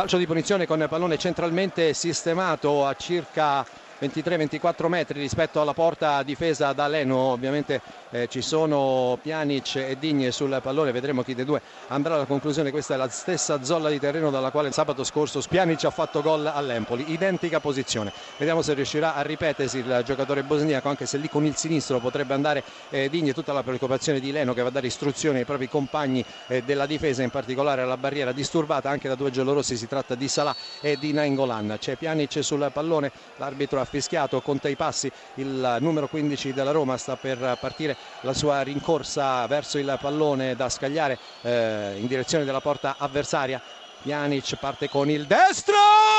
Calcio di punizione con pallone centralmente sistemato a circa 23-24 metri rispetto alla porta difesa da Leno. Ovviamente eh, ci sono Pjanic e Digne sul pallone vedremo chi dei due andrà alla conclusione. Questa è la stessa zolla di terreno dalla quale sabato scorso Pjanic ha fatto gol all'Empoli. Identica posizione. Vediamo se riuscirà a ripetersi il giocatore bosniaco anche se lì con il sinistro potrebbe andare eh, Digne. Tutta la preoccupazione di Leno che va a dare istruzioni ai propri compagni eh, della difesa in particolare alla barriera disturbata. Anche da due giallorossi si tratta di Salah e di Nainggolan. C'è Pjanic sul pallone l'arbitro ha fischiato, conta i passi, il numero 15 della Roma sta per partire la sua rincorsa verso il pallone da scagliare eh, in direzione della porta avversaria. Pjanic parte con il destro!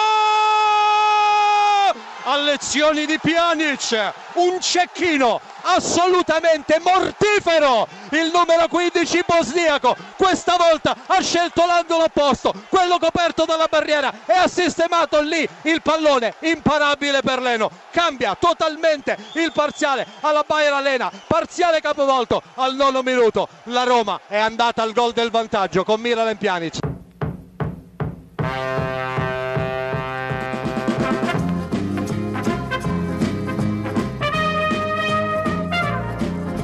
A lezioni di Pjanic, un cecchino assolutamente mortifero il numero 15 bosniaco questa volta ha scelto l'angolo opposto quello coperto dalla barriera e ha sistemato lì il pallone imparabile per Leno cambia totalmente il parziale alla Bayer Arena parziale capovolto al nono minuto la Roma è andata al gol del vantaggio con Miralem Pjanic